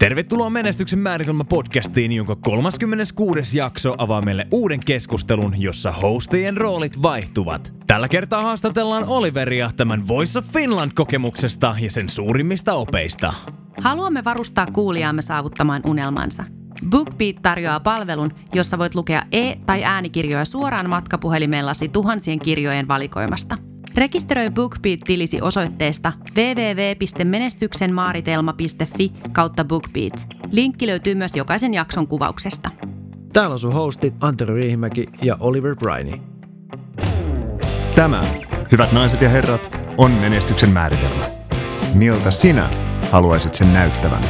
Tervetuloa Menestyksen määritelmä podcastiin, jonka 36. jakso avaa meille uuden keskustelun, jossa hostien roolit vaihtuvat. Tällä kertaa haastatellaan Oliveria tämän Voice of Finland-kokemuksesta ja sen suurimmista opeista. Haluamme varustaa kuulijaamme saavuttamaan unelmansa. BookBeat tarjoaa palvelun, jossa voit lukea e- tai äänikirjoja suoraan matkapuhelimellasi tuhansien kirjojen valikoimasta – Rekisteröi BookBeat-tilisi osoitteesta www.menestyksenmaaritelma.fi kautta BookBeat. Linkki löytyy myös jokaisen jakson kuvauksesta. Täällä on sun hostit Antero Riihimäki ja Oliver Briney. Tämä, hyvät naiset ja herrat, on menestyksen määritelmä. Miltä sinä haluaisit sen näyttävän?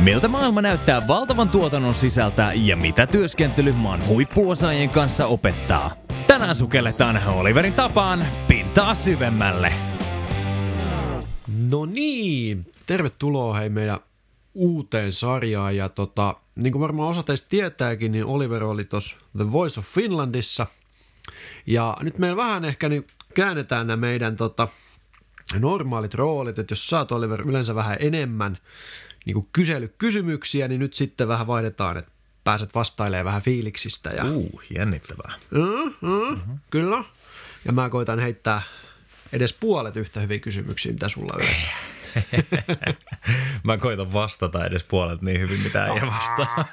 Miltä maailma näyttää valtavan tuotannon sisältä ja mitä työskentely maan huippuosaajien kanssa opettaa? Tänään sukelletaan Oliverin tapaan pintaa syvemmälle. No niin, tervetuloa hei meidän uuteen sarjaan ja tota, niin kuin varmaan osa teistä tietääkin, niin Oliver oli tuossa The Voice of Finlandissa ja nyt meillä vähän ehkä niin käännetään nämä meidän tota, normaalit roolit, että jos saat Oliver yleensä vähän enemmän niin kuin kyselykysymyksiä, niin nyt sitten vähän vaihdetaan, että pääset vastailemaan vähän fiiliksistä. Ja... Uh, jännittävää. Mm, mm, mm-hmm. Kyllä. Ja mä koitan heittää edes puolet yhtä hyviä kysymyksiä, mitä sulla yleensä. mä koitan vastata edes puolet niin hyvin, mitä ei vastaa.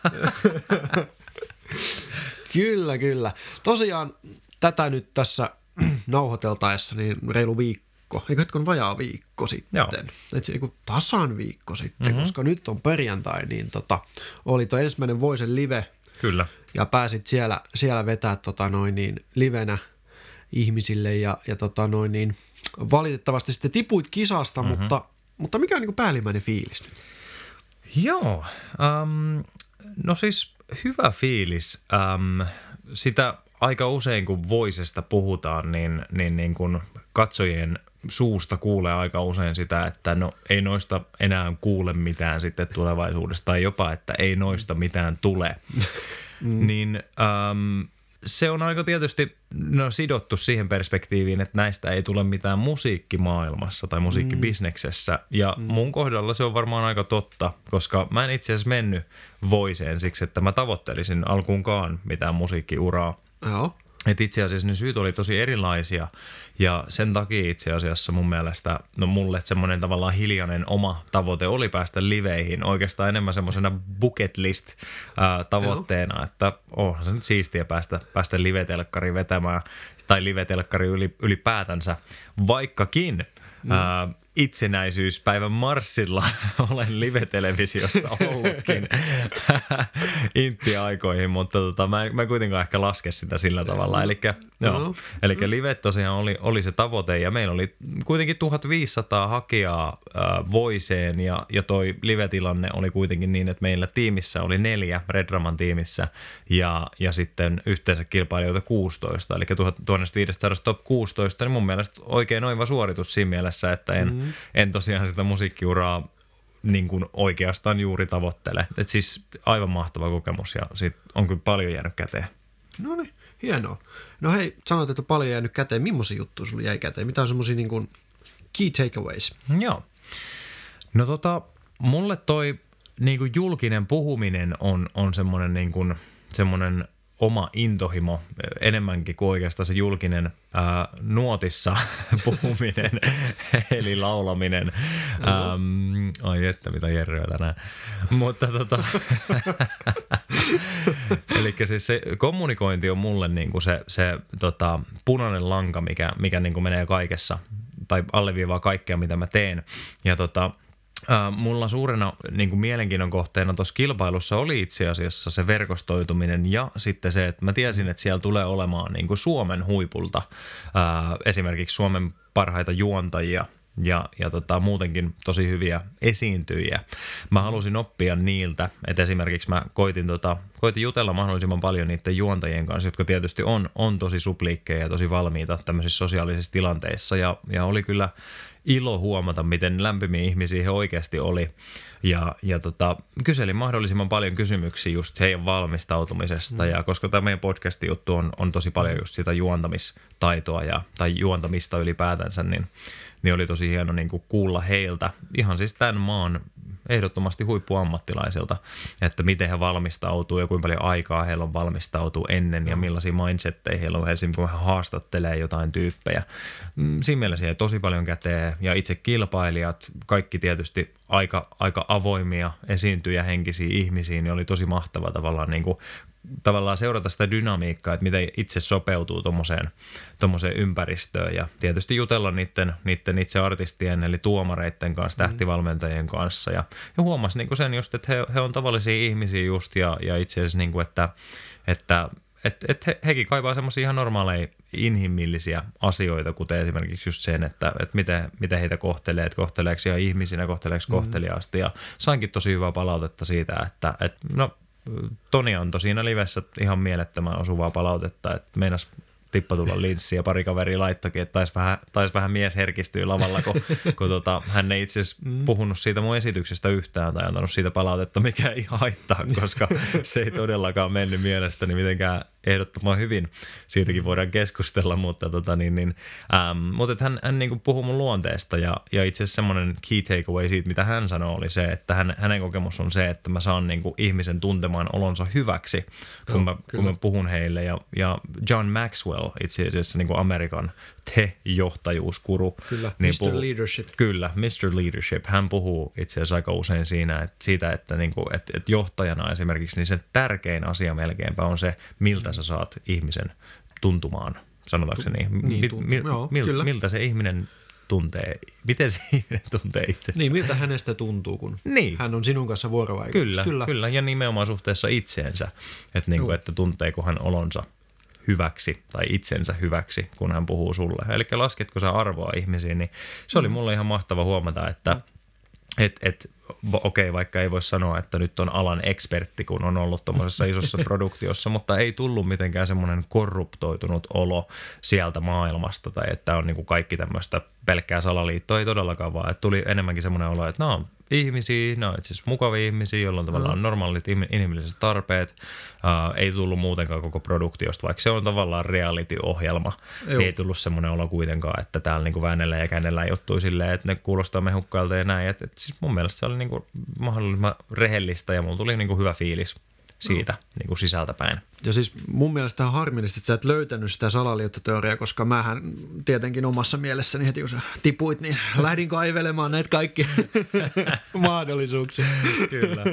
kyllä, kyllä. Tosiaan tätä nyt tässä nauhoiteltaessa niin reilu viikko viikko, eikö hetken vajaa viikko sitten, Joo. Et se, tasan viikko sitten, mm-hmm. koska nyt on perjantai, niin tota, oli tuo ensimmäinen Voisen live. Kyllä. Ja pääsit siellä, siellä vetää tota noin niin, livenä ihmisille ja, ja tota noin niin, valitettavasti sitten tipuit kisasta, mm-hmm. mutta, mutta mikä on niin päällimmäinen fiilis? Joo, um, no siis hyvä fiilis. Um, sitä aika usein, kun voisesta puhutaan, niin, niin, niin kun katsojien suusta kuulee aika usein sitä, että no ei noista enää kuule mitään sitten tulevaisuudesta, tai jopa, että ei noista mitään tule. Mm. Niin äm, se on aika tietysti no, sidottu siihen perspektiiviin, että näistä ei tule mitään musiikkimaailmassa tai musiikkibisneksessä. Ja mm. mun kohdalla se on varmaan aika totta, koska mä en itse asiassa mennyt voiseen siksi, että mä tavoittelisin alkuunkaan mitään musiikkiuraa. Joo. Et itse asiassa ne syyt oli tosi erilaisia ja sen takia itse asiassa mun mielestä, no mulle semmoinen tavallaan hiljainen oma tavoite oli päästä liveihin oikeastaan enemmän semmoisena bucket list ää, tavoitteena, Joo. että onhan se nyt siistiä päästä, päästä livetelkkariin vetämään tai livetelkkari yli, ylipäätänsä, vaikkakin mm. ää, itsenäisyyspäivän marssilla. Olen live-televisiossa ollutkin intti-aikoihin, mutta tota, mä, en, mä en kuitenkaan ehkä laske sitä sillä tavalla. Eli no. live tosiaan oli, oli se tavoite ja meillä oli kuitenkin 1500 hakijaa äh, voiseen ja, ja toi live-tilanne oli kuitenkin niin, että meillä tiimissä oli neljä Redraman tiimissä ja, ja sitten yhteensä kilpailijoita 16, eli 1500 top 16, niin mun mielestä oikein oiva suoritus siinä mielessä, että en, mm mm. en tosiaan sitä musiikkiuraa niin kuin oikeastaan juuri tavoittele. Et siis aivan mahtava kokemus ja siitä on kyllä paljon jäänyt käteen. No niin, hienoa. No hei, sanoit, että on paljon jäänyt käteen. Millaisia juttuja sulla jäi käteen? Mitä on semmoisia niin kuin key takeaways? Joo. No tota, mulle toi niin kuin julkinen puhuminen on, on semmoinen niin kuin, semmoinen oma intohimo enemmänkin kuin oikeastaan se julkinen ää, nuotissa puhuminen, eli laulaminen. Ähm, ai että, mitä järryä tänään. Mutta tota, eli siis se kommunikointi on mulle niinku se, se tota, punainen lanka, mikä, mikä niinku menee kaikessa tai alleviivaa kaikkea, mitä mä teen. Ja tota, mulla suurena niin kuin mielenkiinnon kohteena tuossa kilpailussa oli itse asiassa se verkostoituminen ja sitten se, että mä tiesin, että siellä tulee olemaan niin kuin Suomen huipulta äh, esimerkiksi Suomen parhaita juontajia ja, ja tota, muutenkin tosi hyviä esiintyjiä. Mä halusin oppia niiltä, että esimerkiksi mä koitin, tota, koitin jutella mahdollisimman paljon niiden juontajien kanssa, jotka tietysti on, on tosi supliikkeja ja tosi valmiita tämmöisissä sosiaalisissa tilanteissa ja, ja oli kyllä ilo huomata, miten lämpimiä ihmisiä he oikeasti oli. Ja, ja tota, kyselin mahdollisimman paljon kysymyksiä just heidän valmistautumisesta. Mm. Ja koska tämä meidän podcastin juttu on, on tosi paljon just sitä juontamistaitoa ja, tai juontamista ylipäätänsä, niin, niin oli tosi hieno niin kuin kuulla heiltä, ihan siis tämän maan ehdottomasti huippuammattilaisilta, että miten he valmistautuu ja kuinka paljon aikaa heillä on valmistautua ennen ja millaisia mindsetteja heillä on. Esimerkiksi, kun he haastattelee jotain tyyppejä. Mm, siinä mielessä jäi tosi paljon käteen. Ja itse kilpailijat, kaikki tietysti aika, aika avoimia esiintyjä henkisiä ihmisiä, niin oli tosi mahtava tavallaan niin kuin tavallaan seurata sitä dynamiikkaa, että miten itse sopeutuu tuommoiseen tommoseen ympäristöön ja tietysti jutella niiden, niiden itse artistien eli tuomareiden kanssa, mm. tähtivalmentajien kanssa ja, ja huomasi niin sen just, että he, he on tavallisia ihmisiä just ja, ja itse asiassa niin kuin, että, että et, et he, hekin kaipaa semmoisia ihan normaaleja inhimillisiä asioita, kuten esimerkiksi just sen, että, että miten, miten heitä kohtelee, että kohteleeko ihan ihmisinä, kohteleeko mm. kohteliaasti. Ja sainkin tosi hyvää palautetta siitä, että, että no Toni antoi siinä livessä ihan mielettömän osuvaa palautetta, että meinas tippa tulla linssi ja pari kaveria laittokin, että taisi vähän, tais vähän mies herkistyä lavalla, kun, kun tota, hän ei itse asiassa mm. puhunut siitä mun esityksestä yhtään tai antanut siitä palautetta, mikä ei haittaa, koska se ei todellakaan mennyt mielestäni mitenkään ehdottoman hyvin. Siitäkin voidaan keskustella, mutta, tota, niin, niin, ähm, mutta hän, hän niin puhuu mun luonteesta ja, ja itse asiassa semmoinen key takeaway siitä, mitä hän sanoi, oli se, että hän, hänen kokemus on se, että mä saan niin kuin ihmisen tuntemaan olonsa hyväksi, kun, Joo, mä, kun mä puhun heille. Ja, ja John Maxwell, itse asiassa niin kuin Amerikan te-johtajuuskuru. Kyllä, niin Mr. Puhuu, Leadership. Kyllä, Mr. Leadership. Hän puhuu itse asiassa aika usein siinä, että siitä, että, niin kuin, että, että johtajana esimerkiksi, niin se tärkein asia melkeinpä on se, miltä sä saat ihmisen tuntumaan, sanotakseni. Niin, tuntu, mi, joo, mil, kyllä. Miltä se ihminen tuntee, miten se ihminen tuntee itse. Niin, miltä hänestä tuntuu, kun niin. hän on sinun kanssa vuorovaikutuksessa. Kyllä, kyllä, kyllä, ja nimenomaan suhteessa itseensä, että, niin kuin, että tunteeko hän olonsa hyväksi tai itsensä hyväksi, kun hän puhuu sulle. Eli lasketko sä arvoa ihmisiin, niin se oli mm. mulle ihan mahtava huomata, että mm. et, et, okei, okay, vaikka ei voi sanoa, että nyt on alan ekspertti, kun on ollut tuommoisessa isossa produktiossa, mutta ei tullut mitenkään semmoinen korruptoitunut olo sieltä maailmasta tai että on niin kuin kaikki tämmöistä pelkkää salaliittoa, ei todellakaan vaan, että tuli enemmänkin semmoinen olo, että no ihmisiä, ne on itse asiassa mukavia ihmisiä, joilla on tavallaan mm. normaalit inhimilliset tarpeet. Uh, ei tullut muutenkaan koko produktiosta, vaikka se on tavallaan reality-ohjelma, niin ei tullut semmoinen olo kuitenkaan, että täällä niinku väännellään ja käännellään juttuja silleen, että ne kuulostaa mehukkailta ja näin. Et, et siis mun mielestä se oli niinku mahdollisimman rehellistä ja mulla tuli niinku hyvä fiilis siitä no. niin kuin sisältäpäin. Ja siis mun mielestä on harmillista, että sä et löytänyt sitä salaliittoteoriaa, koska mähän tietenkin omassa mielessäni heti kun sä tipuit, niin lähdin kaivelemaan näitä kaikki mahdollisuuksia. Kyllä.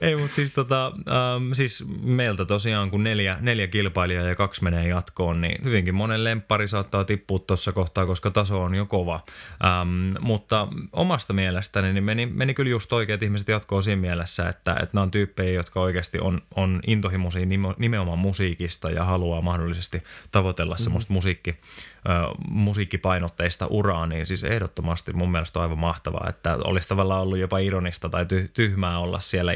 Ei, mutta siis, tota, ähm, siis meiltä tosiaan kun neljä, neljä kilpailijaa ja kaksi menee jatkoon, niin hyvinkin monen lemppari saattaa tippua tuossa kohtaa, koska taso on jo kova. Ähm, mutta omasta mielestäni niin meni, meni kyllä just oikeat ihmiset jatkoon siinä mielessä, että, että nämä on tyyppejä, jotka oikeasti on, on intohimoisia nimenomaan musiikista ja haluaa mahdollisesti tavoitella mm-hmm. semmoista musiikki, musiikkipainotteista uraa, niin siis ehdottomasti mun mielestä on aivan mahtavaa, että olisi tavallaan ollut jopa ironista tai tyhmää olla siellä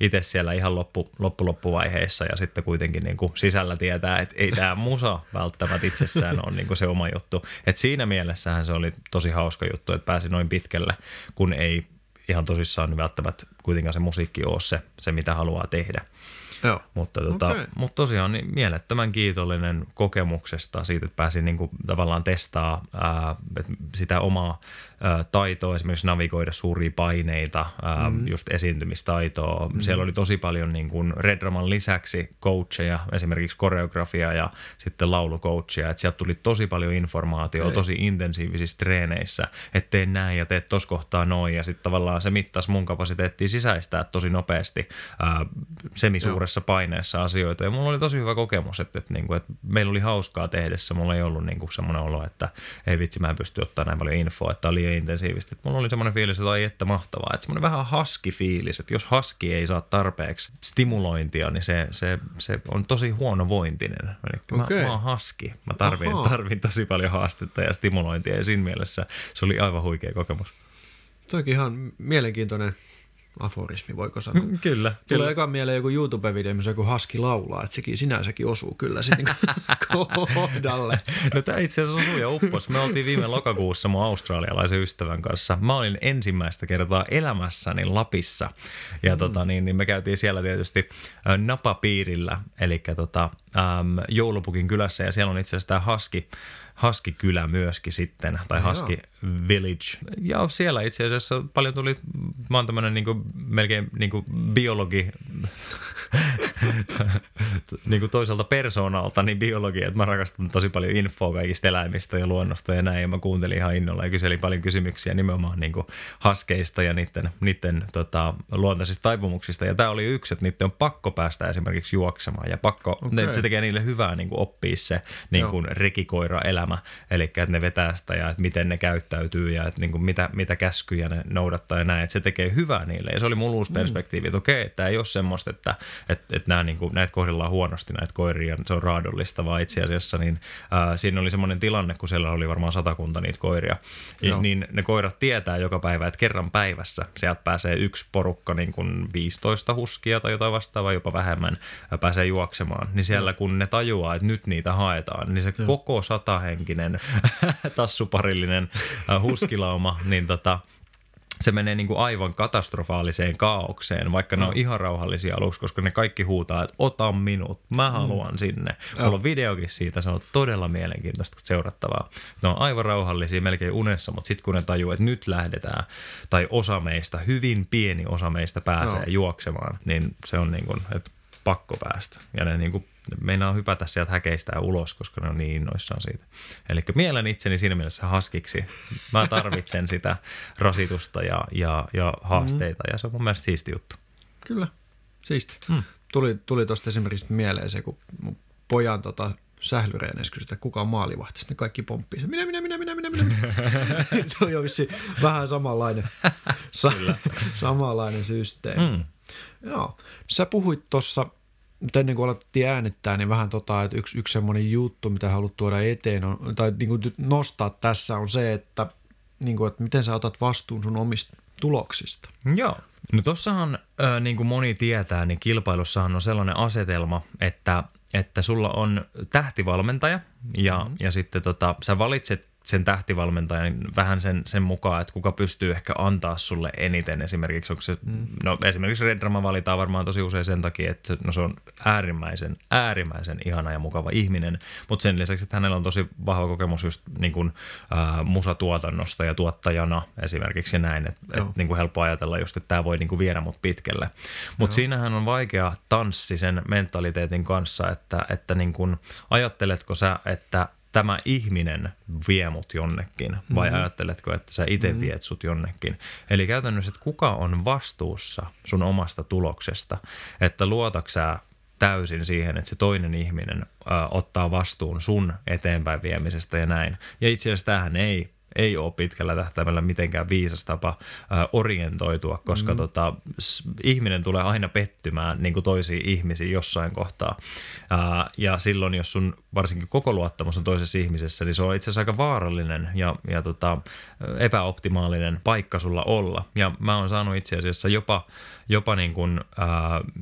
itse siellä ihan loppu, loppuloppuvaiheessa ja sitten kuitenkin niin kuin sisällä tietää, että ei tämä musa välttämättä itsessään ole niin kuin se oma juttu. Et siinä mielessähän se oli tosi hauska juttu, että pääsi noin pitkälle, kun ei ihan tosissaan niin välttämättä kuitenkaan se musiikki ole se, se mitä haluaa tehdä. Joo. Mutta, tota, okay. mutta tosiaan niin mielettömän kiitollinen kokemuksesta siitä, että pääsin niin kuin tavallaan testaa ää, sitä omaa taitoa, esimerkiksi navigoida suuria paineita, mm. just esiintymistaitoa. Mm. Siellä oli tosi paljon niin kuin Red Raman lisäksi coacheja, esimerkiksi koreografia ja sitten laulucoachia. Että sieltä tuli tosi paljon informaatiota Ei. tosi intensiivisissä treeneissä, että tee näin ja teet tuossa kohtaa noin. Ja sitten tavallaan se mittasi mun kapasiteettia sisäistää tosi nopeasti ää, semisuuressa suuressa paineessa asioita. Ja mulla oli tosi hyvä kokemus, että, että, niin kuin, että meillä oli hauskaa tehdessä. Mulla ei ollut niin kuin semmoinen olo, että ei vitsi, mä en pysty ottaa näin paljon infoa, että oli liian intensiivistä. Että mulla oli semmoinen fiilis, että ai että mahtavaa. Että semmoinen vähän haski fiilis, että jos haski ei saa tarpeeksi stimulointia, niin se, se, se on tosi huonovointinen. Eli okay. mä, mä oon haski. Mä tarvin, tarvin tosi paljon haastetta ja stimulointia ja siinä mielessä se oli aivan huikea kokemus. Toikin ihan mielenkiintoinen aforismi, voiko sanoa. Mm, kyllä. Tulee eka mieleen joku YouTube-video, missä joku haski laulaa, että sekin sinänsäkin osuu kyllä niin kohdalle. No tämä itse asiassa osuu ja uppos. Me oltiin viime lokakuussa mun australialaisen ystävän kanssa. Mä olin ensimmäistä kertaa elämässäni Lapissa. Ja mm. tota, niin, niin me käytiin siellä tietysti Napapiirillä, eli tota, äm, Joulupukin kylässä, ja siellä on itse asiassa tämä haski Haski-kylä myöskin sitten, tai Ai Haski Village. Ja siellä itse asiassa paljon tuli, mä oon tämmönen niin melkein niin kuin biologi, niin kuin toiselta persoonalta, niin biologi, että mä rakastan tosi paljon infoa kaikista eläimistä ja luonnosta ja näin, ja mä kuuntelin ihan innolla ja kyselin paljon kysymyksiä nimenomaan niin kuin haskeista ja niiden, niiden tota, luontaisista taipumuksista. Ja tämä oli yksi, että niiden on pakko päästä esimerkiksi juoksemaan ja pakko, okay. ne, se tekee niille hyvää niin kuin oppia se niin kuin rekikoira-elämä, eli että ne vetää sitä ja että miten ne käyttäytyy ja että niin kuin mitä, mitä käskyjä ne noudattaa ja näin, että se tekee hyvää niille. Ja se oli mun uusi mm. perspektiivi, että okei, että ei ole semmoista, että, että, että nämä, niin kuin, näitä kohdellaan huonosti näitä koiria, se on raadollista, vaan itse asiassa niin, ää, siinä oli semmoinen tilanne, kun siellä oli varmaan satakunta niitä koiria, Joo. niin ne koirat tietää joka päivä, että kerran päivässä sieltä pääsee yksi porukka, niin kuin 15 huskia tai jotain vastaavaa, jopa vähemmän, pääsee juoksemaan. Niin siellä kun ne tajuaa, että nyt niitä haetaan, niin se Joo. koko satahenkinen tassuparillinen huskilauma, niin tota, se menee niin kuin aivan katastrofaaliseen kaaukseen, vaikka ne on ihan rauhallisia aluksi, koska ne kaikki huutaa, että ota minut, mä haluan mm. sinne. Mulla on videokin siitä, se on todella mielenkiintoista seurattavaa. Ne on aivan rauhallisia, melkein unessa, mutta sitten kun ne tajuu, että nyt lähdetään, tai osa meistä, hyvin pieni osa meistä pääsee no. juoksemaan, niin se on niin kuin, että pakko päästä. Ja ne niin kuin meinaa hypätä sieltä häkeistä ulos, koska ne on niin innoissaan siitä. Eli mielen itseni siinä mielessä haskiksi. Mä tarvitsen sitä rasitusta ja, ja, ja haasteita, mm. ja se on mun mielestä siisti juttu. Kyllä, siisti. Mm. Tuli, tuli tuosta esimerkiksi mieleen se, kun mun pojan tota, sählyreeneissä kysyi, että kuka on maalivahti. Sitten kaikki pomppii se, minä, minä, minä, minä, minä, minä. Tuo on vähän samanlainen, sa- samanlainen systeemi. Mm. Joo. Sä puhuit tuossa mutta ennen kuin alettiin äänittää, niin vähän tota, että yksi, yksi semmoinen juttu, mitä haluat tuoda eteen, on, tai niin kuin nostaa tässä on se, että, niin kuin, että miten sä otat vastuun sun omista tuloksista. Joo. No tossahan, äh, niin kuin moni tietää, niin kilpailussahan on sellainen asetelma, että, että sulla on tähtivalmentaja ja, mm-hmm. ja sitten tota, sä valitset sen tähtivalmentajan vähän sen, sen mukaan, että kuka pystyy ehkä antaa sulle eniten esimerkiksi. Onko se, mm. no esimerkiksi Red Drama valitaan varmaan tosi usein sen takia, että se, no se on äärimmäisen, äärimmäisen ihana ja mukava ihminen, mutta sen lisäksi, että hänellä on tosi vahva kokemus just niin kuin, äh, musatuotannosta ja tuottajana esimerkiksi näin, että et, niin kuin helppo ajatella just, että tämä voi niin kuin viedä mut pitkälle. Mutta siinähän on vaikea tanssi sen mentaliteetin kanssa, että, että niin kuin, ajatteletko sä, että tämä ihminen vie mut jonnekin vai mm-hmm. ajatteletko, että sä itse mm-hmm. viet sut jonnekin. Eli käytännössä, että kuka on vastuussa sun omasta tuloksesta, että luotaksä täysin siihen, että se toinen ihminen ö, ottaa vastuun sun eteenpäin viemisestä ja näin. Ja itse asiassa tämähän ei ei ole pitkällä tähtäimellä mitenkään viisas tapa orientoitua, koska mm. tota, ihminen tulee aina pettymään niin kuin toisiin ihmisiin jossain kohtaa. Ja silloin, jos sun varsinkin koko luottamus on toisessa ihmisessä, niin se on itse asiassa aika vaarallinen ja, ja tota, epäoptimaalinen paikka sulla olla. Ja mä oon saanut itse asiassa jopa, jopa niin kuin, äh,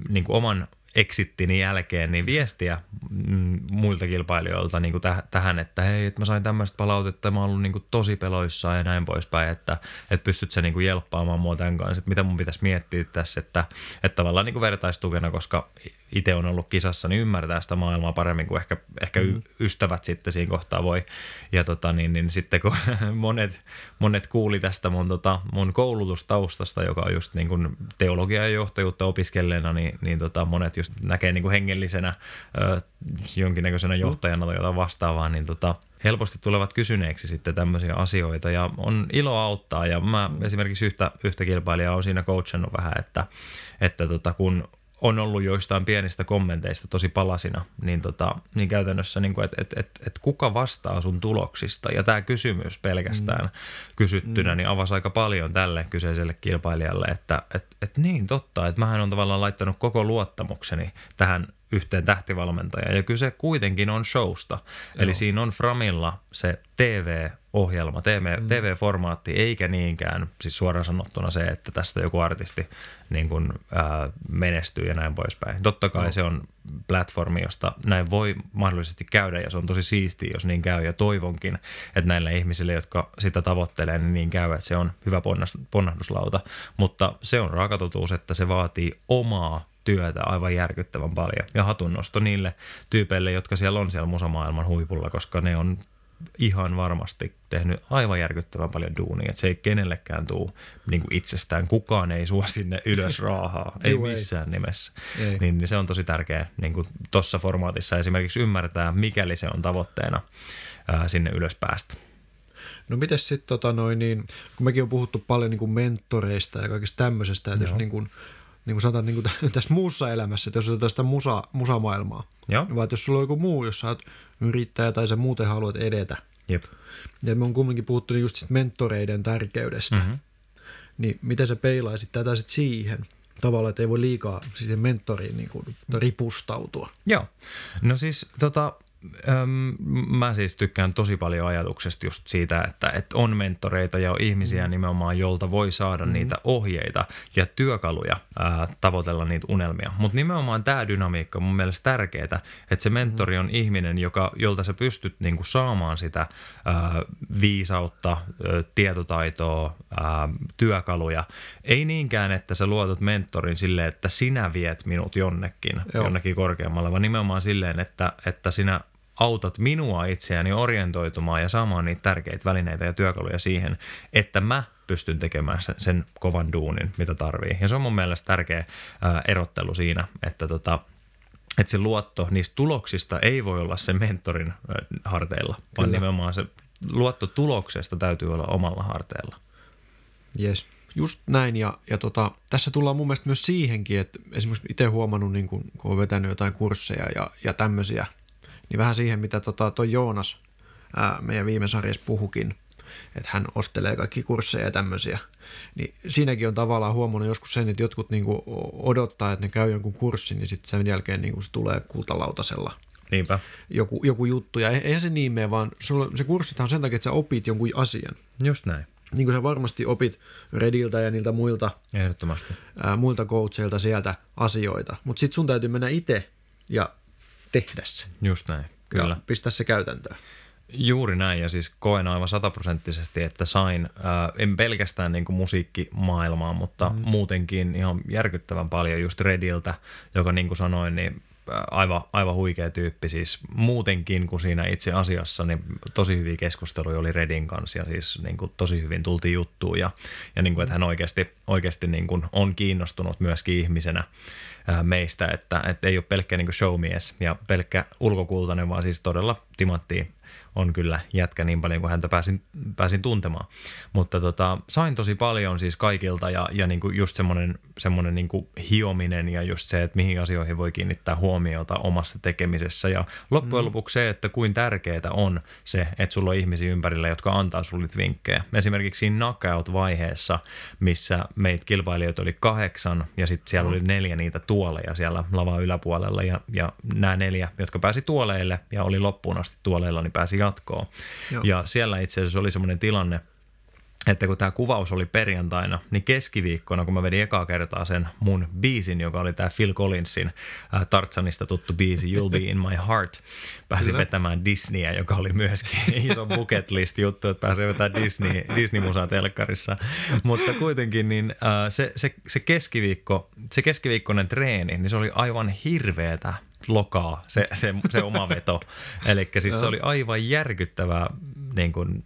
niin kuin oman exittini jälkeen niin viestiä mm, muilta kilpailijoilta niin kuin täh- tähän, että hei, että mä sain tämmöistä palautetta, mä oon ollut niin kuin tosi peloissaan ja näin poispäin, että, että pystyt sä niin kuin jelppaamaan mua tämän kanssa, että mitä mun pitäisi miettiä tässä, että, että tavallaan niin kuin vertaistukena, koska itse on ollut kisassa, niin ymmärtää sitä maailmaa paremmin kuin ehkä, ehkä mm. ystävät sitten siinä kohtaa voi. Ja tota, niin, niin sitten kun monet, monet kuuli tästä mun, tota, mun koulutustaustasta, joka on just niin kuin teologia ja johtajuutta opiskelleena, niin, niin tota, monet just näkee niin kuin hengellisenä ö, jonkinnäköisenä johtajana tai jotain vastaavaa, niin tota, helposti tulevat kysyneeksi sitten tämmöisiä asioita ja on ilo auttaa ja mä esimerkiksi yhtä, yhtä kilpailijaa on siinä coachannut vähän, että, että tota, kun on ollut joistain pienistä kommenteista tosi palasina, niin, tota, niin käytännössä, niin kuin, että et, et, et kuka vastaa sun tuloksista? Ja tämä kysymys pelkästään mm. kysyttynä, mm. niin avasi aika paljon tälle kyseiselle kilpailijalle, että et, et niin totta, että mähän on tavallaan laittanut koko luottamukseni tähän yhteen tähtivalmentajaan. Ja kyse kuitenkin on showsta. Joo. Eli siinä on Framilla se TV-ohjelma, TV, mm. TV-formaatti, eikä niinkään, siis suoraan sanottuna se, että tästä joku artisti niin kuin, ää, menestyy ja näin poispäin. Totta kai no. se on platformi, josta näin voi mahdollisesti käydä ja se on tosi siistiä, jos niin käy. Ja toivonkin, että näille ihmisille, jotka sitä tavoittelee, niin niin käy, että se on hyvä ponnahduslauta. Mutta se on raakatotuus, että se vaatii omaa työtä aivan järkyttävän paljon. Ja hatunnosto niille tyypeille, jotka siellä on siellä musamaailman huipulla, koska ne on ihan varmasti tehnyt aivan järkyttävän paljon duunia, että se ei kenellekään tule niin kuin itsestään. Kukaan ei sua sinne ylös raahaa, ei Juu, ei. missään nimessä. Ei. Niin, niin se on tosi tärkeää niin tuossa formaatissa esimerkiksi ymmärtää, mikäli se on tavoitteena ää, sinne ylös päästä. No miten sitten, tota noin, niin, kun mekin on puhuttu paljon niin kuin mentoreista ja kaikesta tämmöisestä, että jos niin kuin, niin kuin sanotaan niin kuin tässä muussa elämässä, että jos otetaan sitä musa, musamaailmaa, Joo. vaan että jos sulla on joku muu, jos sä oot yrittäjä tai sä muuten haluat edetä, Jep. ja me on kumminkin puhuttu just sit mentoreiden tärkeydestä, Mhm. mm-hmm. niin miten sä peilaisit tätä sitten siihen? Tavallaan, että ei voi liikaa siihen mentoriin niin kuin ripustautua. Joo. No siis tota, äm, mä siis tykkään tosi paljon ajatuksesta just siitä, että, että on mentoreita ja on ihmisiä nimenomaan, jolta voi saada mm. niitä ohjeita ja työkaluja ää, tavoitella niitä unelmia. Mutta nimenomaan tämä dynamiikka on mun mielestä tärkeää, että se mentori on ihminen, joka, jolta sä pystyt niinku saamaan sitä ää, viisautta, ää, tietotaitoa, ää, työkaluja. Ei niinkään, että sä luotat mentorin silleen, että sinä viet minut jonnekin, Joo. jonnekin korkeammalle, vaan nimenomaan silleen, että, että sinä autat minua itseäni orientoitumaan ja saamaan niitä tärkeitä välineitä ja työkaluja siihen, että mä pystyn tekemään sen, sen kovan duunin, mitä tarvii. Ja se on mun mielestä tärkeä ää, erottelu siinä, että tota, että se luotto niistä tuloksista ei voi olla sen mentorin harteilla, vaan Kyllä. nimenomaan se luotto tuloksesta täytyy olla omalla harteilla. Yes. Just näin, ja, ja tota, tässä tullaan mun mielestä myös siihenkin, että esimerkiksi itse huomannut, niin kun, kun on vetänyt jotain kursseja ja, ja tämmöisiä, niin vähän siihen, mitä tota, toi Joonas ää, meidän viime sarjassa puhukin, että hän ostelee kaikki kursseja ja tämmöisiä, niin siinäkin on tavallaan huomannut joskus sen, että jotkut niin kuin odottaa, että ne käy jonkun kurssin, niin sitten sen jälkeen niin kuin se tulee kultalautasella Niinpä. joku, joku juttu, ja eihän se niin mene, vaan sulla, se kurssithan on sen takia, että sä opit jonkun asian. Just näin. Niin kuin sä varmasti opit Rediltä ja niiltä muilta Ehdottomasti. ää, muilta coacheilta sieltä asioita. Mutta sitten sun täytyy mennä itse ja tehdä se. Just näin. Kyllä. Ja pistää se käytäntöön. Juuri näin, ja siis koen aivan sataprosenttisesti, että sain, ää, en pelkästään niin kuin musiikkimaailmaa, mutta mm. muutenkin ihan järkyttävän paljon just Rediltä, joka niin kuin sanoin, niin aivan, aivan huikea tyyppi siis. Muutenkin kuin siinä itse asiassa, niin tosi hyviä keskusteluja oli Redin kanssa ja siis niin kuin tosi hyvin tultiin juttuun ja, ja niin kuin, että hän oikeasti, oikeasti niin kuin on kiinnostunut myöskin ihmisenä meistä, että, että ei ole pelkkä niin kuin showmies ja pelkkä ulkokultainen, vaan siis todella timanttia on kyllä jätkä niin paljon kuin häntä pääsin, pääsin tuntemaan. Mutta tota, sain tosi paljon siis kaikilta ja, ja niinku just semmoinen, semmoinen niinku hiominen ja just se, että mihin asioihin voi kiinnittää huomiota omassa tekemisessä. Ja loppujen lopuksi se, että kuin tärkeää on se, että sulla on ihmisiä ympärillä, jotka antaa sulle vinkkejä. Esimerkiksi siinä knockout-vaiheessa, missä meitä kilpailijoita oli kahdeksan ja sitten siellä oli neljä niitä tuoleja siellä lavan yläpuolella ja, ja nämä neljä, jotka pääsi tuoleille ja oli loppuun asti tuoleilla, niin pääsi jatkoon. Joo. Ja siellä itse asiassa oli semmoinen tilanne, että kun tämä kuvaus oli perjantaina, niin keskiviikkona, kun mä vedin ekaa kertaa sen mun biisin, joka oli tämä Phil Collinsin äh, Tartsanista tuttu biisi You'll Be In My Heart, pääsin Kyllä. vetämään Disneyä, joka oli myöskin iso bucket list juttu, että pääsee vetämään Disney, Disney-musaa telkkarissa. Mutta kuitenkin niin äh, se, se, se, keskiviikko, se keskiviikkoinen treeni, niin se oli aivan hirveetä lokaa, se, se, se oma veto. Eli siis se oli aivan järkyttävää niin kuin,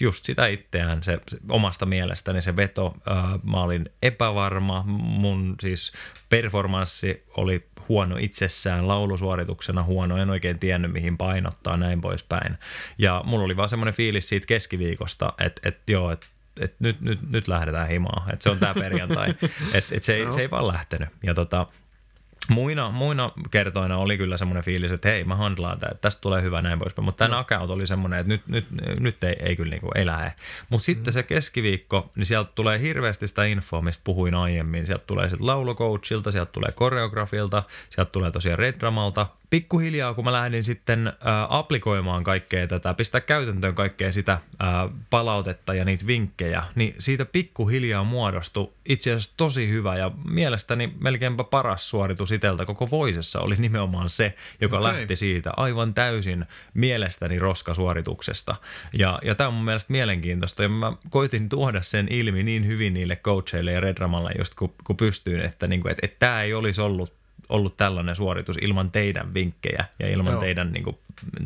just sitä itseään, se, se omasta mielestäni se veto. Ää, mä olin epävarma, mun siis performanssi oli huono itsessään, laulusuorituksena huono, en oikein tiennyt mihin painottaa, näin poispäin. Ja mulla oli vaan semmoinen fiilis siitä keskiviikosta, että, että joo, että että nyt, nyt, nyt lähdetään himaan, että se on tämä perjantai, että et se, ei, se ei vaan lähtenyt. Ja tota, Muina, muina kertoina oli kyllä semmoinen fiilis, että hei, mä handlaan tämä, että tästä tulee hyvä näin poispäin. Mutta tämä knockout oli semmoinen, että nyt, nyt, nyt ei, ei kyllä niinku, ei lähde. Mutta sitten se keskiviikko, niin sieltä tulee hirveästi sitä infoa, mistä puhuin aiemmin. Sieltä tulee sitten laulucoachilta, sieltä tulee koreografilta, sieltä tulee tosiaan Red Dramalta. Pikkuhiljaa, kun mä lähdin sitten äh, aplikoimaan kaikkea tätä, pistää käytäntöön kaikkea sitä äh, palautetta ja niitä vinkkejä, niin siitä pikkuhiljaa muodostui itse asiassa tosi hyvä ja mielestäni melkeinpä paras suoritus iteltä koko Voisessa oli nimenomaan se, joka Okei. lähti siitä aivan täysin mielestäni roskasuorituksesta. Ja, ja tämä on mun mielestä mielenkiintoista ja mä koitin tuoda sen ilmi niin hyvin niille coacheille ja Redramalle just kun, kun pystyin, että, niinku, että, että tämä ei olisi ollut ollut tällainen suoritus ilman teidän vinkkejä ja ilman Joo. teidän niin kuin,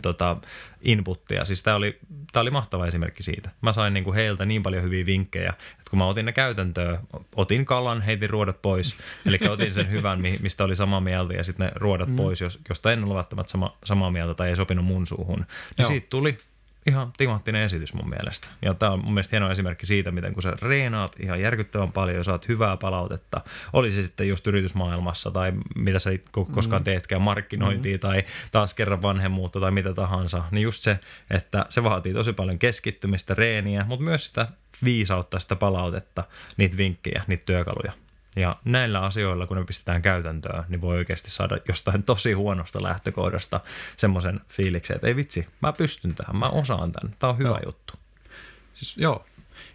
tota, inputtia. Siis tämä oli, tää oli mahtava esimerkki siitä. Mä sain niin kuin heiltä niin paljon hyviä vinkkejä, että kun mä otin ne käytäntöön, otin kalan, heitin ruodot pois, eli otin sen hyvän, mi- mistä oli samaa mieltä ja sitten ne ruodot mm. pois, jos, josta en ollut välttämättä sama, samaa mieltä tai ei sopinut mun suuhun. Niin Joo. siitä tuli ihan timanttinen esitys mun mielestä. Ja tämä on mun mielestä hieno esimerkki siitä, miten kun sä reenaat ihan järkyttävän paljon ja saat hyvää palautetta, oli se sitten just yritysmaailmassa tai mitä sä koskaan teetkään, markkinointia tai taas kerran vanhemmuutta tai mitä tahansa, niin just se, että se vaatii tosi paljon keskittymistä, reeniä, mutta myös sitä viisautta, sitä palautetta, niitä vinkkejä, niitä työkaluja. Ja näillä asioilla, kun ne pistetään käytäntöön, niin voi oikeasti saada jostain tosi huonosta lähtökohdasta semmoisen fiiliksen, että ei vitsi, mä pystyn tähän, mä osaan tämän, tämä on hyvä Joo. juttu. Siis, joo.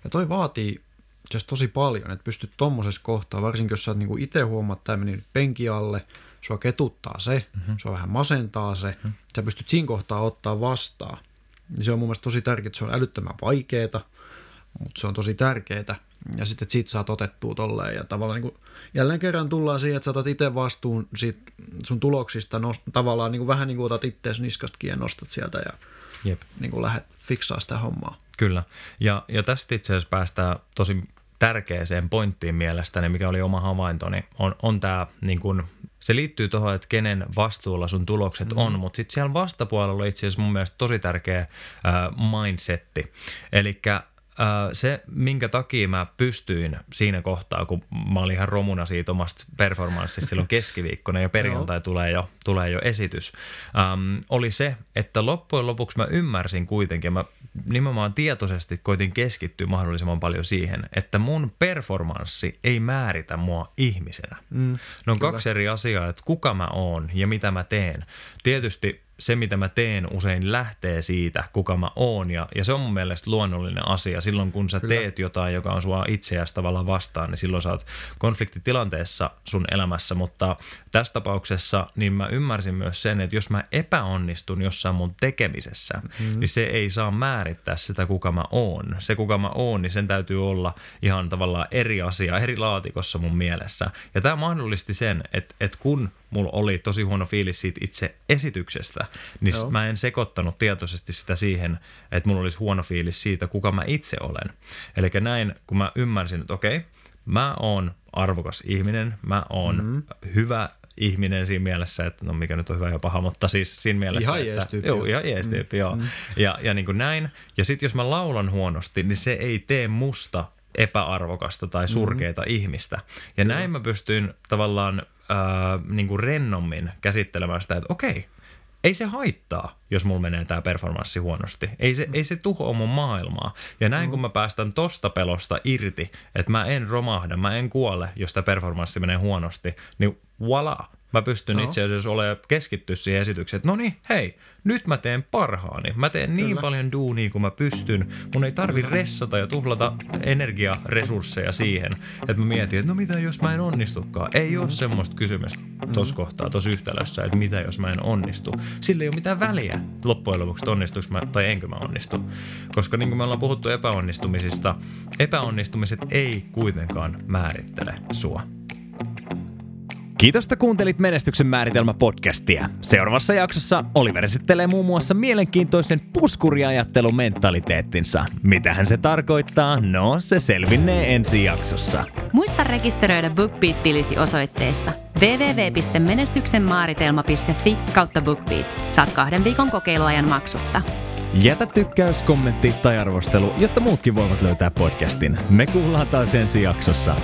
Ja toi vaatii asiassa tosi paljon, että pystyt tommosessa kohtaa, varsinkin jos sä oot niinku itse huomaat, että tämä meni penki alle, sua ketuttaa se, mm-hmm. sua vähän masentaa se, mm-hmm. sä pystyt siinä kohtaa ottaa vastaan. Niin se on mun mielestä tosi tärkeää, se on älyttömän vaikeeta, mutta se on tosi tärkeää. Ja sitten, siitä saat otettua tolleen. Ja tavallaan niin kuin, jälleen kerran tullaan siihen, että sä otat itse vastuun siitä sun tuloksista, no, tavallaan niin kuin, vähän niin kuin otat ittees niskastakin ja nostat sieltä ja Jep. niin kuin lähdet fiksaa sitä hommaa. Kyllä. Ja, ja tästä itse asiassa päästään tosi tärkeäseen pointtiin mielestäni, mikä oli oma havaintoni, on, on tämä niin kun, se liittyy tuohon, että kenen vastuulla sun tulokset mm. on, mutta sitten siellä vastapuolella on itse asiassa mun mielestä tosi tärkeä äh, mindsetti. Eli se, minkä takia mä pystyin siinä kohtaa, kun mä olin ihan romuna siitä omasta performanssista silloin keskiviikkona ja perjantai tulee jo, tulee jo esitys, ähm, oli se, että loppujen lopuksi mä ymmärsin kuitenkin, mä nimenomaan tietoisesti koitin keskittyä mahdollisimman paljon siihen, että mun performanssi ei määritä mua ihmisenä. Mm, ne on kaksi eri asiaa, että kuka mä oon ja mitä mä teen. Tietysti se, mitä mä teen, usein lähtee siitä, kuka mä oon. Ja, ja se on mun mielestä luonnollinen asia. Silloin, kun sä Kyllä. teet jotain, joka on sua itseäsi tavallaan vastaan, niin silloin sä oot konfliktitilanteessa sun elämässä. Mutta tässä tapauksessa, niin mä ymmärsin myös sen, että jos mä epäonnistun jossain mun tekemisessä, mm-hmm. niin se ei saa määrittää sitä, kuka mä oon. Se, kuka mä oon, niin sen täytyy olla ihan tavallaan eri asia, eri laatikossa mun mielessä. Ja tämä mahdollisti sen, että, että kun mulla oli tosi huono fiilis siitä itse esityksestä, niin Joo. mä en sekoittanut tietoisesti sitä siihen, että mulla olisi huono fiilis siitä, kuka mä itse olen. Eli näin, kun mä ymmärsin, että okei, mä oon arvokas ihminen, mä oon mm-hmm. hyvä ihminen siinä mielessä, että no mikä nyt on hyvä ja paha, mutta siis siinä mielessä, ihan että... Jees joo, ihan jees tyyppi, mm. joo. Mm. Ja, ja niin kuin näin. Ja sitten jos mä laulan huonosti, niin se ei tee musta epäarvokasta tai surkeita mm-hmm. ihmistä. Ja joo. näin mä pystyin tavallaan äh, niin kuin rennommin käsittelemään sitä, että okei, ei se haittaa, jos mulla menee tämä performanssi huonosti. Ei se, mm. ei se tuhoa mun maailmaa. Ja näin mm. kun mä päästän tosta pelosta irti, että mä en romahda, mä en kuole, jos tämä performanssi menee huonosti, niin voila, mä pystyn no. itse asiassa olemaan keskittyä siihen esitykseen, että no niin, hei, nyt mä teen parhaani. Mä teen Kyllä. niin paljon duunia kuin mä pystyn. Mun ei tarvi ressata ja tuhlata energiaresursseja siihen, että mä mietin, että no mitä jos mä en onnistukaan. Ei ole semmoista kysymystä tuossa kohtaa, tuossa yhtälössä, että mitä jos mä en onnistu. Sillä ei ole mitään väliä loppujen lopuksi, että onnistuks mä tai enkö mä onnistu. Koska niin kuin me ollaan puhuttu epäonnistumisista, epäonnistumiset ei kuitenkaan määrittele sua. Kiitos, että kuuntelit Menestyksen määritelmä podcastia. Seuraavassa jaksossa Oliver esittelee muun muassa mielenkiintoisen puskuriajattelun mentaliteettinsa. Mitähän se tarkoittaa? No, se selvinnee ensi jaksossa. Muista rekisteröidä BookBeat-tilisi osoitteessa www.menestyksenmaaritelma.fi kautta BookBeat. Saat kahden viikon kokeiluajan maksutta. Jätä tykkäys, kommentti tai arvostelu, jotta muutkin voivat löytää podcastin. Me kuullaan taas ensi jaksossa.